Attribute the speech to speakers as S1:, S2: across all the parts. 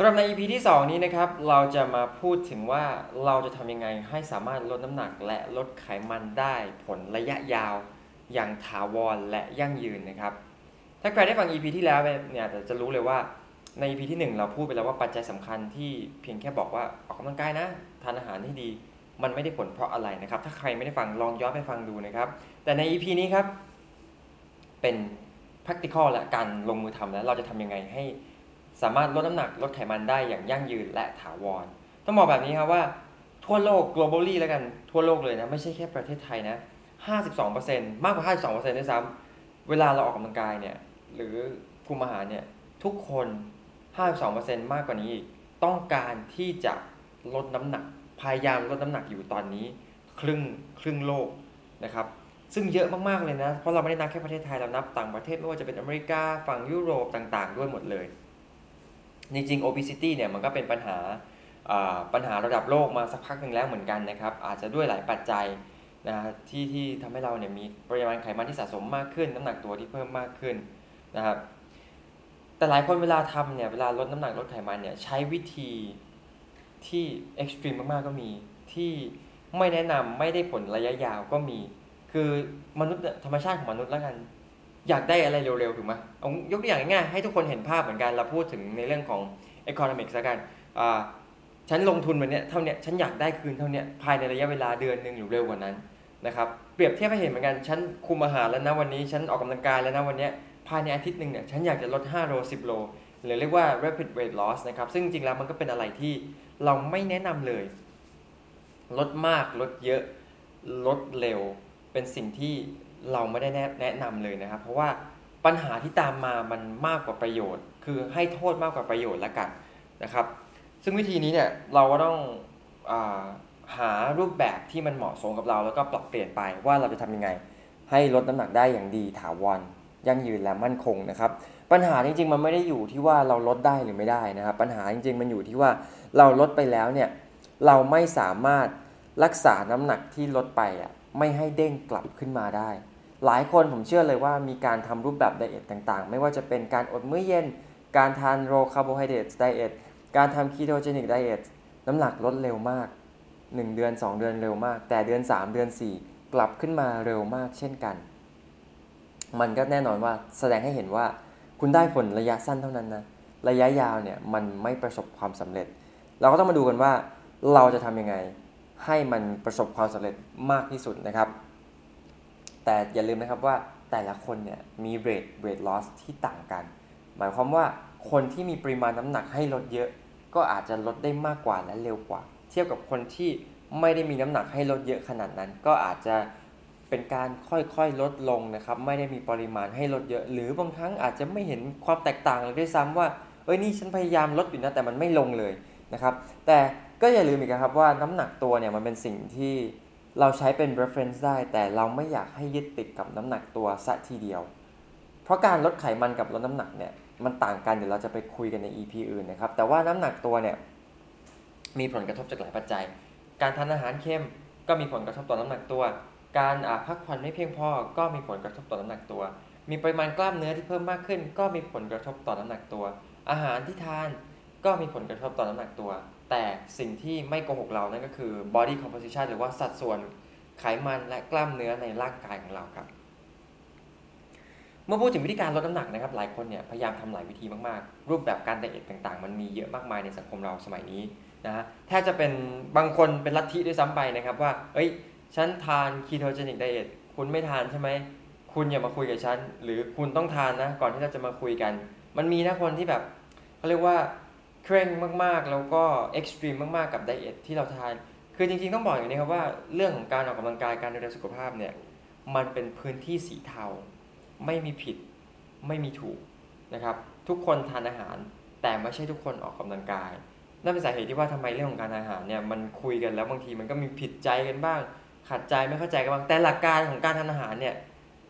S1: ำหรับใน EP ที่ 2 นี้นะครับ เราจะมาพูดถึงว่าเราจะทำยังไงให้สามารถลดน้ำหนักและลดไขมันได้ผลระยะยาว อย่างถาวรและยั่งยืนนะครับ ถ้าใครได้ฟัง EP ที่แล้วเนี่ยจะรู้เลยว่าใน EP ที่ 1 เราพูดไปแล้วว่าปัจจัยสำคัญที่เพียงแค่บอกว่าออกกำลังกายนะ ทานอาหารที่ดี มันไม่ได้ผลเพราะอะไรนะครับ ถ้าใครไม่ได้ฟังลองย้อนไปฟังดูนะครับ แต่ใน EP นี้ครับเป็น practical และการลงมือทำแล้วเราจะทำยังไงให้ สามารถลดน้ำหนักลดไขมันได้อย่างยั่งยืนและถาวร ต้องบอกแบบนี้ครับว่าทั่วโลก globally แล้วกันทั่วโลกเลยนะ ไม่ใช่แค่ประเทศไทยนะ 52%มากกว่า 52%ด้วยซ้ำเวลาเราออกกำลังกายเนี่ย หรือคุมอาหารเนี่ย ทุกคน 52%มากกว่านี้อีกต้องการที่จะลดน้ำหนัก พยายามลดน้ำหนักอยู่ตอนนี้ ครึ่งครึ่งโลกนะครับซึ่งเยอะมากๆเลยนะ เพราะเราไม่ได้นับแค่ประเทศไทย เรานับต่างประเทศไม่ว่าจะเป็นอเมริกา ฝั่งยุโรปต่าง ๆ ด้วยหมดเลย จริงๆ obesity เนี่ยมันก็เป็นปัญหาปัญหาระดับโลกมาสักพักหนึ่งแล้วเหมือนกันนะครับ อาจจะด้วยหลายปัจจัยนะที่ที่ทำให้เราเนี่ยมีปริมาณไขมันที่สะสมมากขึ้น น้ำหนักตัวที่เพิ่มมากขึ้นนะครับแต่หลายคนเวลาทำเนี่ยเวลาลดน้ำหนักลดไขมันเนี่ยใช้วิธีที่ extreme มากๆก็มีที่ไม่แนะนำไม่ได้ผลระยะยาวก็มี คือมนุษย์ธรรมชาติของมนุษย์แล้วกัน อยากได้อะไรเร็วๆ ถูกไหมเอายกตัวอย่างง่ายๆให้ทุกคนเห็นภาพเหมือนกันเราพูดถึงในเรื่องของ economics ละกันฉันลงทุนวันนี้เท่านี้ฉันอยากได้คืนเท่านี้ภายในระยะเวลาเดือนหนึ่งหรือเร็วกว่านั้นนะครับเปรียบเทียบให้เห็นเหมือนกันฉันคุมอาหารแล้วนะวันนี้ฉันออกกำลังกายแล้วนะวันนี้ภายในอาทิตย์หนึ่งเนี่ยฉันอยากจะลด 5 โล 10 โล หรือเรียกว่า rapid weight loss นะครับซึ่งจริงๆแล้วมันก็เป็นอะไรที่เราไม่แนะนำเลย ลดมากลดเยอะลดเร็วเป็นสิ่งที่ เราไม่ได้แนะนำเลยนะครับ เพราะว่าปัญหาที่ตามมามันมากกว่าประโยชน์ คือให้โทษมากกว่าประโยชน์ล้วกันนะครับ ซึ่งวิธีนี้เนี่ยเราก็ต้องอาหารูปแบบที่มันเหมาะสมกับเรา แล้วก็ปรับเปลี่ยนไปว่าเราจะทำยังไง ให้ลดน้ำหนักได้อย่างดีถาวรยั่งยืนและมั่นคงนะครับ ปัญหาจริงๆ มันไม่ได้อยู่ที่ว่าเราลดได้หรือไม่ได้นะครับ ปัญหาจริงๆ มันอยู่ที่ว่าเราลดไปแล้วเนี่ยเราไม่สามารถรักษาน้ำหนักที่ลดไปอะไม่ให้เด้งกลับขึ้นมาได้ หลายคนผมเชื่อเลยว่ามีการทำรูปแบบ diet ต่างๆ ไม่ว่าจะเป็นการอดมื้อเย็น การทาน low carbohydrate diet การทำ ketogenic diet น้ำหนักลดเร็วมาก 1 เดือน 2 เดือนเร็วมาก แต่เดือน 3 เดือน 4 กลับขึ้นมาเร็วมากเช่นกัน มันก็แน่นอนว่าแสดงให้เห็นว่าคุณได้ผลระยะสั้นเท่านั้นนะระยะยาวเนี่ยมันไม่ประสบความสำเร็จ เราก็ต้องมาดูกันว่าเราจะทำยังไงให้มันประสบความสำเร็จมากที่สุดนะครับ แต่อย่าลืมนะครับว่าแต่ละคนเนี่ยมีเรทเวทลอสที่ต่างกัน หมายความว่าคนที่มีปริมาณน้ำหนักให้ลดเยอะ ก็อาจจะลดได้มากกว่าและเร็วกว่า เทียบกับคนที่ไม่ได้มีน้ำหนักให้ลดเยอะขนาดนั้น ก็อาจจะเป็นการค่อยๆลดลงนะครับ ไม่ได้มีปริมาณให้ลดเยอะ หรือบางครั้งอาจจะไม่เห็นความแตกต่างเลยด้วยซ้ำว่าเอ้ยนี่ฉันพยายามลดอยู่นะแต่มันไม่ลงเลยนะครับ แต่ก็อย่าลืมอีกครับว่าน้ำหนักตัวเนี่ยมันเป็นสิ่งที่ เราใช้เป็น reference ได้ แต่เราไม่อยากให้ยึดติดกับน้ำหนักตัวสัทีเดียว เพราะการลดไขมันกับลดน้ำหนักเนี่ยมันต่างกันเดี๋ยวเราจะไปคุยกันใน EP อื่นนะครับ แต่ว่าน้ำหนักตัวเนี่ยมีผลกระทบจากหลายปัจจัย การทานอาหารเข้มก็มีผลกระทบต่อน้ำหนักตัว การพักผ่อนไม่เพียงพอก็มีผลกระทบต่อน้ำหนักตัว มีปริมาณกล้ามเนื้อที่เพิ่มมากขึ้น ก็มีผลกระทบต่อน้ำหนักตัว อาหารที่ทาน ก็มีผลกระทบต่อน้ำหนักตัว แต่สิ่งที่ไม่โกหกเรานั่นก็คือ body composition หรือว่าสัดส่วนไขมันและกล้ามเนื้อในร่างกายของเราครับ เมื่อพูดถึงวิธีการลดน้ำหนักนะครับ หลายคนเนี่ยพยายามทำหลายวิธีมากๆ รูปแบบการไดเอทต่างๆ มันมีเยอะมากมายในสังคมเราสมัยนี้นะฮะแทบจะเป็นบางคนเป็นลัทธิด้วยซ้ำไปนะครับว่า เอ้ย ฉันทาน ketogenic diet คุณไม่ทานใช่ไหม คุณอย่ามาคุยกับฉัน หรือคุณต้องทานนะ ก่อนที่เราจะมาคุยกัน มันมีนะคนที่แบบเขาเรียกว่า เคร่งมากๆ แล้วก็ extreme มากๆ กับ diet ที่เราทาน คือจริงๆต้องบอกอย่างนี้ครับว่าเรื่องของการออกกำลังกายการดูแลสุขภาพเนี่ยมันเป็นพื้นที่สีเทา ไม่มีผิดไม่มีถูกนะครับ ทุกคนทานอาหาร แต่ไม่ใช่ทุกคนออกกำลังกายนั่นเป็นสาเหตุที่ว่าทำไมเรื่องของการอาหารเนี่ยมันคุยกันแล้วบางทีมันก็มีผิดใจกันบ้าง ขัดใจไม่เข้าใจกันบ้างแต่หลักการของการทานอาหารเนี่ย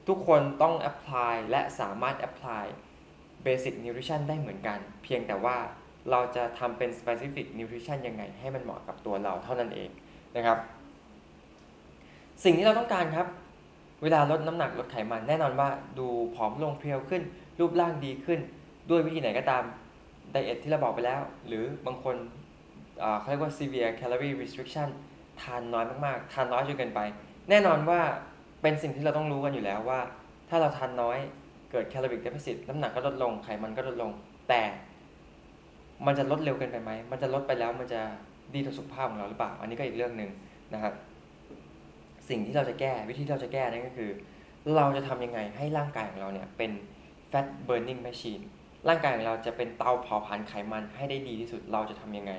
S1: ทุกคนต้อง apply และสามารถ apply basic nutrition ได้เหมือนกัน เพียงแต่ว่า เราจะทำเป็น specific nutrition ยังไง ให้มันเหมาะกับตัวเราเท่านั้นเองนะครับ สิ่งที่เราต้องการครับ เวลาลดน้ำหนักลดไขมันแน่นอนว่าดูผอมลงเพรียวขึ้น รูปร่างดีขึ้น ด้วยวิธีไหนก็ตามไดเอทที่เราบอกไปแล้ว หรือบางคนเขาเรียกว่า severe calorie restriction ทานน้อยมากๆ ทานน้อยจนเกินไป แน่นอนว่าเป็นสิ่งที่เราต้องรู้กันอยู่แล้วว่า ถ้าเราทานน้อยเกิด caloric deficit น้ำหนักก็ลดลงไขมันก็ลดลง แต่ มันจะลดเร็วเกินไปไหม มันจะลดไปแล้วมันจะดีต่อสุขภาพของเราหรือเปล่า อันนี้ก็อีกเรื่องหนึ่งนะครับ สิ่งที่เราจะแก้วิธีที่เราจะแก้นั่นก็คือ เราจะทำยังไงให้ร่างกายของเราเนี่ยเป็น fat burning machine ร่างกายของเราจะเป็นเตาเผาผลาญไขมันให้ได้ดีที่สุด เราจะทํำยังไง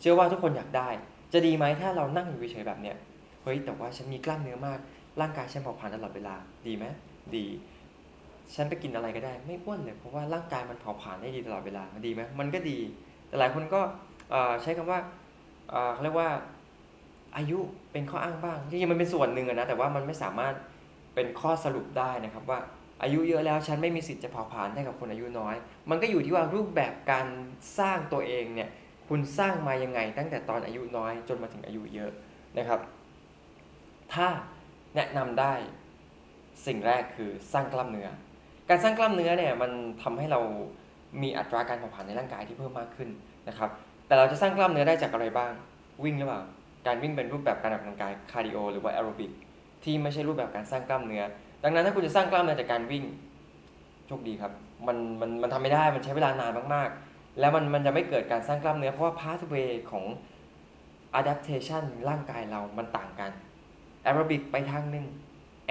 S1: เชื่อว่าทุกคนอยากได้ จะดีไหมถ้าเรานั่งอยู่เฉยๆแบบเนี้ย เฮ้ย แต่ว่าฉันมีกล้ามเนื้อมาก ร่างกายฉันเผาผลาญตลอดเวลา ดีไหมดี ฉันไปกินอะไรก็ได้ ไม่อ้วนเลยเพราะว่าร่างกายมันเผาผลาญได้ดีตลอดเวลามันดีไหมมันก็ดี แต่หลายคนก็ใช้คำว่าเขาเรียกว่าอายุเป็นข้ออ้างบ้างจริงๆมันเป็นส่วนหนึ่งนะแต่ว่ามันไม่สามารถเป็นข้อสรุปได้นะครับว่าอายุเยอะแล้วฉันไม่มีสิทธิ์จะเผาผลาญได้กับคนอายุน้อย มันก็อยู่ที่ว่ารูปแบบการสร้างตัวเองเนี่ยคุณสร้างมายังไง ตั้งแต่ตอนอายุน้อยจนมาถึงอายุเยอะนะครับ ถ้าแนะนำได้สิ่งแรกคือสร้างกล้ามเนื้อ การสร้างกล้ามเนื้อเนี่ยมันทำให้เรามีอัตราการเผาผลาญในร่างกายที่เพิ่มมากขึ้นนะครับ แต่เราจะสร้างกล้ามเนื้อได้จากอะไรบ้าง วิ่งหรือเปล่า การวิ่งเป็นรูปแบบการออกกำลังกายคาร์ดิโอหรือว่าแอโรบิกที่ไม่ใช่รูปแบบการสร้างกล้ามเนื้อ ดังนั้นถ้าคุณจะสร้างกล้ามเนื้อจากการวิ่งโชคดีครับ มันมันมันทำไม่ได้ มันใช้เวลานานมากๆ แล้วมันมันจะไม่เกิดการสร้างกล้ามเนื้อเพราะว่า pathway ของ adaptation ร่างกายเรามันต่างกัน aerobic ไปทางหนึ่ง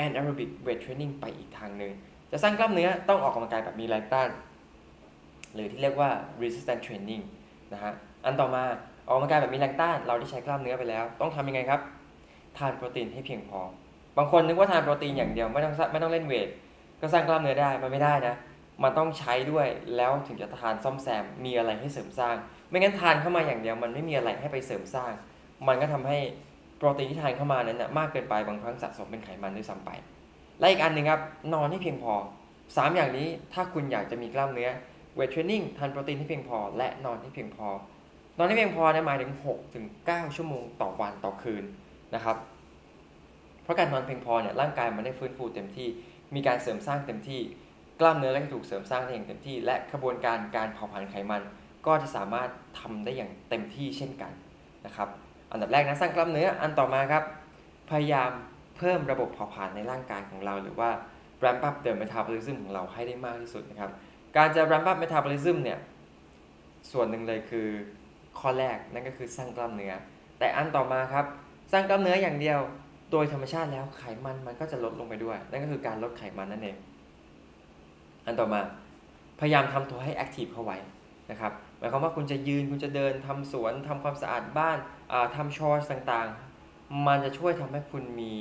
S1: and aerobic weight training ไปอีกทางหนึ่ง จะสร้างกล้ามเนื้อต้องออกกำลังกายแบบมีแรงต้านหรือที่เรียกว่า resistance training นะฮะอันต่อมาออกกำลังกายแบบมีแรงต้านเราได้ใช้กล้ามเนื้อไปแล้ว ต้องทำยังไงครับ ทานโปรตีนให้เพียงพอ บางคนนึกว่าทานโปรตีนอย่างเดียวไม่ต้องไม่ต้องเล่นเวทก็สร้างกล้ามเนื้อได้มันไม่ได้นะมันต้องใช้ด้วยแล้วถึงจะทานซ่อมแซมมีอะไรให้เสริมสร้าง ไม่งั้นทานเข้ามาอย่างเดียวมันไม่มีอะไรให้ไปเสริมสร้าง มันก็ทำให้โปรตีนที่ทานเข้ามานั้นนะมากเกินไปบางครั้งสะสมเป็นไขมันด้วยซ้ำไป และอีกอันหนึ่งครับ นอนให้เพียงพอ 3 อย่างนี้ถ้าคุณอยากจะมีกล้ามเนื้อเวทเทรนนิ่งทานโปรตีนที่เพียงพอ และนอนที่เพียงพอ นอนที่เพียงพอนะหมายถึง6ถึง9ชั่วโมงต่อวันต่อคืนนะครับ เพราะการนอนเพียงพอเนี่ยร่างกายมันได้ฟื้นฟูเต็มที่ มีการเสริมสร้างเต็มที่ กล้ามเนื้อและกระดูกเสริมสร้างได้อย่างเต็มที่ และกระบวนการการเผาผลาญไขมัน ก็จะสามารถทำได้อย่างเต็มที่เช่นกันนะครับ อันดับแรกนะสร้างกล้ามเนื้ออันต่อมาครับ พยายาม เพิ่มระบบเผาผลาญในร่างกายของเรา หรือว่า ramp up the metabolism ของเราให้ได้มากที่สุดนะครับ การจะ ramp up metabolism เนี่ย ส่วนหนึ่งเลยคือข้อแรกนั่นก็คือสร้างกล้ามเนื้อ แต่อันต่อมาครับ สร้างกล้ามเนื้ออย่างเดียว โดยธรรมชาติแล้วไขมันมันก็จะลดลงไปด้วย นั่นก็คือการลดไขมันนั่นเอง อันต่อมาพยายามทำตัวให้ active เข้าไว้นะครับหมายความว่าคุณจะยืนคุณจะเดินทำสวนทำความสะอาดบ้านทำ chore ต่างๆ มันจะช่วยทำให้คุณมี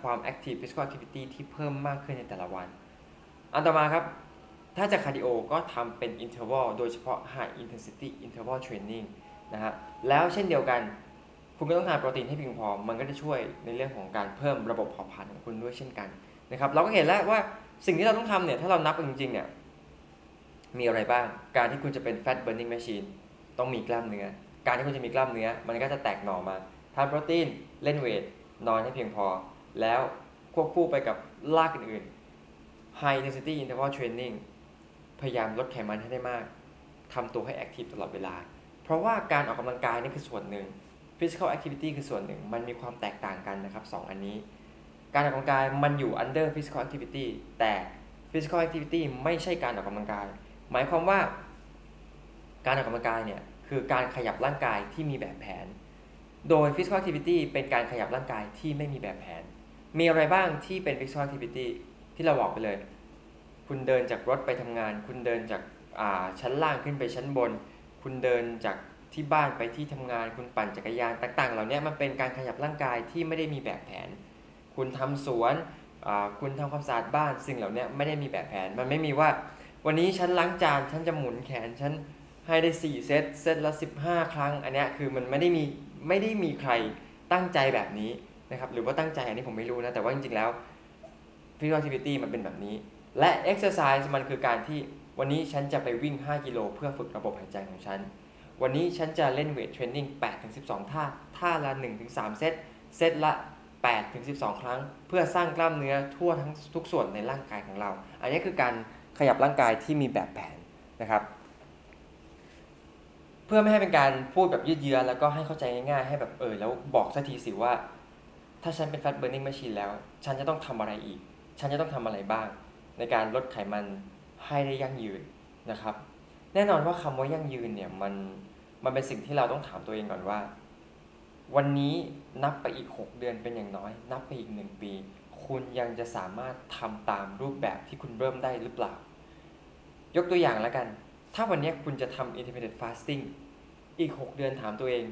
S1: ความ active physical activity ที่เพิ่มมากขึ้นในแต่ละวัน อันต่อมาครับ ถ้าจะคาร์ดิโอก็ทำเป็น interval โดยเฉพาะ high intensity interval training นะฮะ แล้วเช่นเดียวกัน คุณก็ต้องทานโปรตีนให้เพียงพอ มันก็จะช่วยในเรื่องของการเพิ่มระบบเผาผลาญของคุณด้วยเช่นกันนะครับ เราก็เห็นแล้วว่าสิ่งที่เราต้องทำเนี่ย ถ้าเรานับจริงๆเนี่ย มีอะไรบ้าง การที่คุณจะเป็น fat burning machine ต้องมีกล้ามเนื้อ การที่คุณจะมีกล้ามเนื้อ มันก็จะแตกหน่อมา ทานโปรตีนเล่นเวทนอนให้เพียงพอ แล้วควบคู่ไปกับลากอื่นๆ high intensity interval training พยายามลดไขมันให้ได้มากทำตัวให้แอคทีฟตลอดเวลา เพราะว่าการออกกำลังกายนี่คือส่วนหนึ่ง physical activity คือส่วนหนึ่ง มันมีความแตกต่างกันนะครับ 2 อันนี้ การออกกำลังกายมันอยู่ under physical activity แต่ physical activity ไม่ใช่การออกกำลังกาย หมายความว่า การออกกำลังกายเนี่ยคือการขยับร่างกายที่มีแบบแผน โดย physical activity เป็นการขยับร่างกายที่ไม่มีแบบแผน มีอะไรบ้างที่เป็น physical activity ที่เราบอกไปเลย คุณเดินจากรถไปทำงาน คุณเดินจากชั้นล่างขึ้นไปชั้นบน คุณเดินจากที่บ้านไปที่ทำงาน คุณปั่นจักรยานต่าง ๆ เหล่านี้มันเป็นการขยับร่างกายที่ไม่ได้มีแบบแผน คุณทำสวนคุณทำความสะอาดบ้านสิ่งเหล่านี้ไม่ได้มีแบบแผน มันไม่มีว่า วันนี้ฉันล้างจานฉันจะหมุนแขนฉันให้ได้ 4 เซตเซตละ 15 ครั้ง อันนี้คือมันไม่ได้มี ไม่ได้มีใครตั้งใจแบบนี้นะครับหรือว่าตั้งใจอันนี้ผมไม่รู้นะ แต่ว่าจริงๆแล้ว physical activity มันเป็นแบบนี้ และ exercise มันคือการที่วันนี้ฉันจะไปวิ่ง 5 กิโลเพื่อฝึกระบบหายใจของฉัน วันนี้ฉันจะเล่นเวทเทรนนิ่ง8-12 ท่า ท่าละ 1-3 เซต เซตละ 8-12 ครั้ง เพื่อสร้างกล้ามเนื้อทั่วทั้งทุกส่วนในร่างกายของเรา อันนี้คือการขยับร่างกายที่มีแบบแผนนะครับ เพื่อไม่ให้เป็นการพูดแบบยืดเยื้อแล้วก็ให้เข้าใจง่ายๆ ให้แบบเออแล้วบอกสักทีสิว่า ถ้าฉันเป็น fat burning machine แล้ว ฉันจะต้องทำอะไรอีก ฉันจะต้องทำอะไรบ้าง ในการลดไขมันให้ได้ยั่งยืนนะครับ แน่นอนว่าคำว่ายั่งยืนเนี่ยมันมันเป็นสิ่งที่เราต้องถามตัวเองก่อนว่า วันนี้นับไปอีก 6 เดือนเป็นอย่างน้อย นับไปอีก 1 ปี คุณยังจะสามารถทำตามรูปแบบที่คุณเริ่มได้หรือเปล่า ยกตัวอย่างแล้วกัน ถ้าวันนี้คุณจะทำ intermittent fasting อีก 6 เดือนถามตัวเอง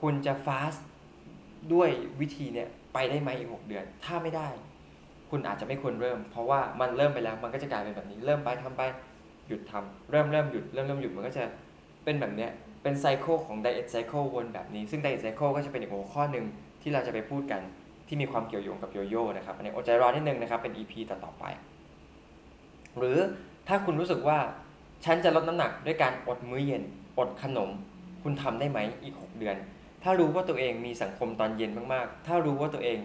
S1: คุณจะ fast ด้วยวิธีเนี่ยไปได้ไหมอีก 6 เดือน ถ้าไม่ได้ คุณอาจจะไม่ควรเริ่ม เพราะว่ามันเริ่มไปแล้วมันก็จะกลายเป็นแบบนี้ เริ่มไปทำไปหยุดทำเริ่มเริ่มหยุดเริ่มเริ่มหยุดมันก็จะเป็นแบบเนี้ยเป็นไซเคิลของ diet cycle วนแบบนี้ ซึ่ง diet cycle ก็จะเป็นอีกหัวข้อหนึ่งที่เราจะไปพูดกันที่มีความเกี่ยวโยงกับโยโย่นะครับอันนี้อดใจรอนิดนึงนะครับเป็น EP ต่อๆไป หรือถ้าคุณรู้สึกว่า ฉันจะลดน้ำหนักด้วยการอดมื้อเย็น อดขนม คุณทำได้ไหมอีก 6 เดือน ถ้ารู้ว่าตัวเองมีสังคมตอนเย็นมากๆ ถ้ารู้ว่าตัวเอง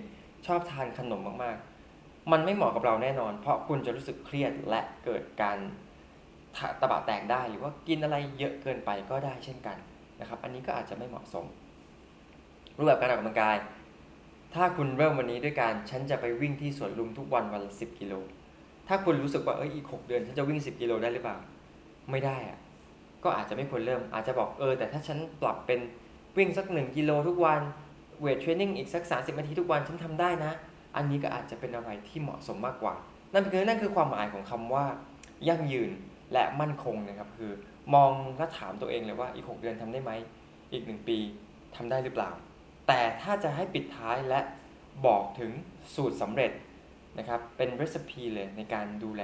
S1: ชอบทานขนมมากๆ มันไม่เหมาะกับเราแน่นอน เพราะคุณจะรู้สึกเครียดและเกิดการตะบะแตกได้หรือว่ากินอะไรเยอะเกินไปก็ได้เช่นกันนะครับ อันนี้ก็อาจจะไม่เหมาะสม รูปแบบการออกกำลังกาย ถ้าคุณเริ่มวันนี้ด้วยการฉันจะไปวิ่งที่สวนลุมทุกวันวันละสิบกิโล ถ้าคุณรู้สึกว่าเอออีกหกเดือนฉันจะวิ่งสิบกิโลได้หรือเปล่า ไม่ได้อะก็อาจจะไม่ควรเริ่มอาจจะบอกเออ แต่ถ้าฉันปรับเป็นวิ่งสักหนึ่งกิโลทุกวันเวทเทรนนิ่งอีกสักสาสิบนาทีทุกวันฉันทำได้นะ อันนี้ก็อาจจะเป็นอะไรที่เหมาะสมมากกว่า นั่นคือนั่นคือความหมายของคำว่า ยั่งยืนและมั่นคงนะครับคือมองและถามตัวเองเลยว่าอีก 6 เดือนทำได้ไหมอีก 1 ปีทำได้หรือเปล่า แต่ถ้าจะให้ปิดท้ายและบอกถึงสูตรสำเร็จนะครับเป็นรีซปีเลยในการดูแล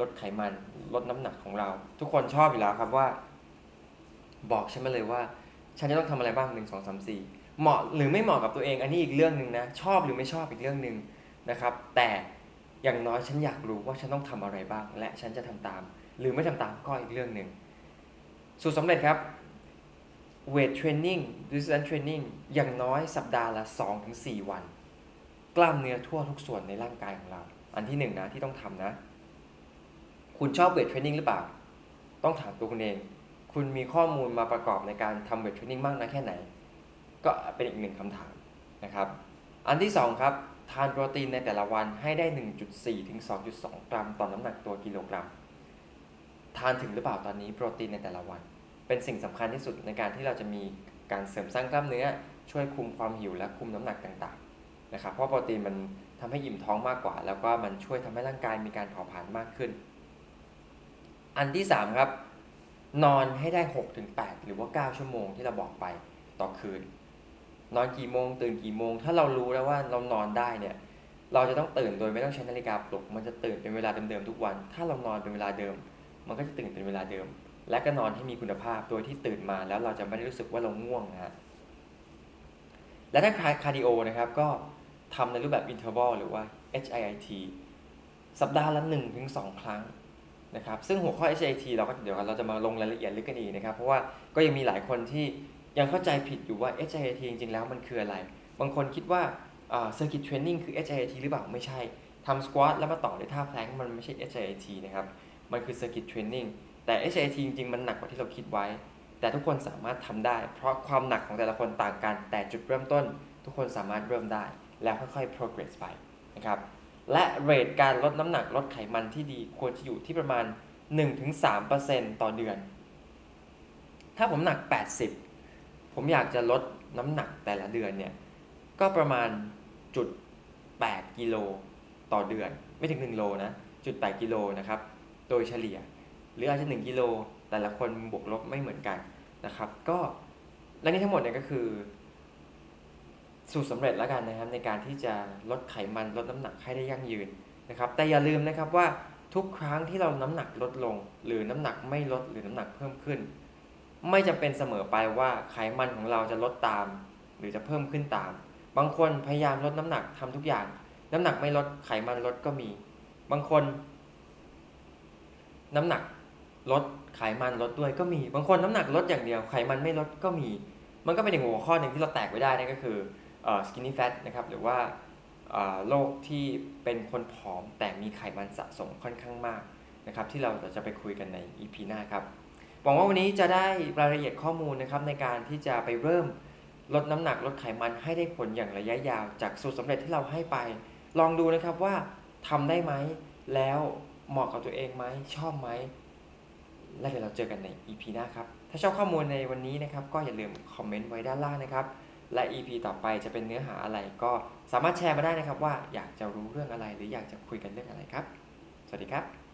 S1: ลดไขมัน ลดน้ำหนักของเรา ทุกคนชอบอยู่แล้วครับว่า บอกฉันมาเลยว่า ฉันจะต้องทำอะไรบ้างหนึ่งสองสามสี่เหมาะหรือไม่เหมาะกับตัวเอง อันนี้อีกเรื่องหนึ่งนะ ชอบหรือไม่ชอบอีกเรื่องหนึ่งนะครับ แต่อย่างน้อยฉันอยากรู้ว่าฉันต้องทำอะไรบ้าง และฉันจะทำตาม หรือไม่ทำตามก็อีกเรื่องหนึ่งสูตรสำเร็จครับเวทเทรนนิ่ง resistance training อย่างน้อยสัปดาห์ละ 2-4 วัน กล้ามเนื้อทั่วทุกส่วนในร่างกายของเรา อันที่หนึ่งนะที่ต้องทำนะ คุณชอบเวทเทรนนิ่งหรือเปล่า ต้องถามตัวคุณเอง คุณมีข้อมูลมาประกอบในการทำเวทเทรนนิ่งมากน้อยแค่ไหน ก็เป็นอีกหนึ่งคำถามนะครับ อันที่ 2 ครับ ทานโปรตีนในแต่ละวันให้ได้ 1.4 ถึง 2.2 กรัมต่อน้ำหนักตัวกิโลกรัม ทานถึงหรือเปล่าตอนนี้โปรตีนในแต่ละวัน เป็นสิ่งสำคัญที่สุดในการที่เราจะมีการเสริมสร้างกล้ามเนื้อ ช่วยคุมความหิวและคุมน้ำหนักต่างๆนะครับเพราะโปรตีนมันทำให้อิ่มท้องมากกว่า แล้วก็มันช่วยทำให้ร่างกายมีการเผาผลาญมากขึ้น อันที่ 3 ครับ นอนให้ได้ 6-8 หรือว่า 9 ชั่วโมงที่เราบอกไปต่อคืน นอนกี่โมง ตื่นกี่โมง ถ้าเรารู้แล้วว่าเรานอนได้เนี่ย เราจะต้องตื่นโดยไม่ต้องใช้นาฬิกาปลุก มันจะตื่นเป็นเวลาเดิมๆทุกวัน ถ้าเรานอนเป็นเวลาเดิม มันก็จะตื่นเป็นเวลาเดิม และก็นอนให้มีคุณภาพโดยที่ตื่นมาแล้วเราจะไม่ได้รู้สึกว่าเราง่วงนะฮะและถ้าคาร์ดิโอนะครับก็ทำในรูปแบบ interval หรือว่า HIIT สัปดาห์ละ1-2 ครั้ง นะครับซึ่งหัวข้อ H.I.T เราก็เดี๋ยวเราจะมาลงรายละเอียดลึกกันอีกนะครับเพราะว่าก็ยังมีหลายคนที่ยังเข้าใจผิดอยู่ว่า H.I.T จริงๆแล้วมันคืออะไร บางคนคิดว่าเซอร์กิตเทรนนิ่งคือ H.I.T หรือเปล่าไม่ใช่ทำสควอตแล้วมาต่อด้วยท่าแพลงมันไม่ใช่ H.I.T นะครับมันคือ circuit training แต่ HIIT จริงๆ มันหนักกว่าที่เราคิดไว้ แต่ทุกคนสามารถทำได้ เพราะความหนักของแต่ละคนต่างกันแต่จุดเริ่มต้น ทุกคนสามารถเริ่มได้ แล้วค่อยๆ progress ไปนะครับ และเรทการลดน้ำหนักลดไขมันที่ดีควรจะอยู่ที่ประมาณ 1-3%ต่อเดือน ถ้าผมหนัก 80 ผมอยากจะลดน้ำหนักแต่ละเดือนเนี่ย ก็ประมาณจุด8กิโลต่อเดือน ไม่ถึง 1 โลนะจุด8กิโลนะครับ โดยเฉลี่ย หรืออาจจะ 1 กิโล แต่ละคนบวกลบไม่เหมือนกันนะครับ ก็และนี่ทั้งหมดเนี่ยก็คือ สูตรสำเร็จแล้วกันนะครับ ในการที่จะลดไขมันลดน้ำหนักให้ได้ยั่งยืนนะครับ แต่อย่าลืมนะครับว่าทุกครั้งที่เราน้ำหนักลดลง หรือน้ำหนักไม่ลดหรือน้ำหนักเพิ่มขึ้น ไม่จำเป็นเสมอไปว่าไขมันของเราจะลดตาม หรือจะเพิ่มขึ้นตาม บางคนพยายามลดน้ำหนักทำทุกอย่าง น้ำหนักไม่ลดไขมันลดก็มี บางคน น้ำหนักลดไขมันลดด้วยก็มี บางคนน้ำหนักลดอย่างเดียวไขมันไม่ลดก็มี มันก็เป็นอีกหัวข้อหนึ่งที่เราแตกไปได้นั่นก็คือ skinny fat นะครับหรือว่าโรคที่เป็นคนผอมแต่มีไขมันสะสมค่อนข้างมากนะครับที่เราจะไปคุยกันใน EP หน้าครับหวังว่าวันนี้จะได้รายละเอียดข้อมูลนะครับในการที่จะไปเริ่มลดน้ำหนักลดไขมันให้ได้ผลอย่างระยะยาว จากสูตรสำเร็จที่เราให้ไป ลองดูนะครับว่าทำได้ไหมแล้วเหมาะกับตัวเองไหมชอบไหมและเดี๋ยวเราเจอกันใน EP หน้าครับ ถ้าชอบข้อมูลในวันนี้นะครับ ก็อย่าลืมคอมเมนต์ไว้ด้านล่างนะครับ และ EP ต่อไปจะเป็นเนื้อหาอะไรก็สามารถแชร์มาได้นะครับว่าอยากจะรู้เรื่องอะไรหรืออยากจะคุยกันเรื่องอะไรครับ สวัสดีครับ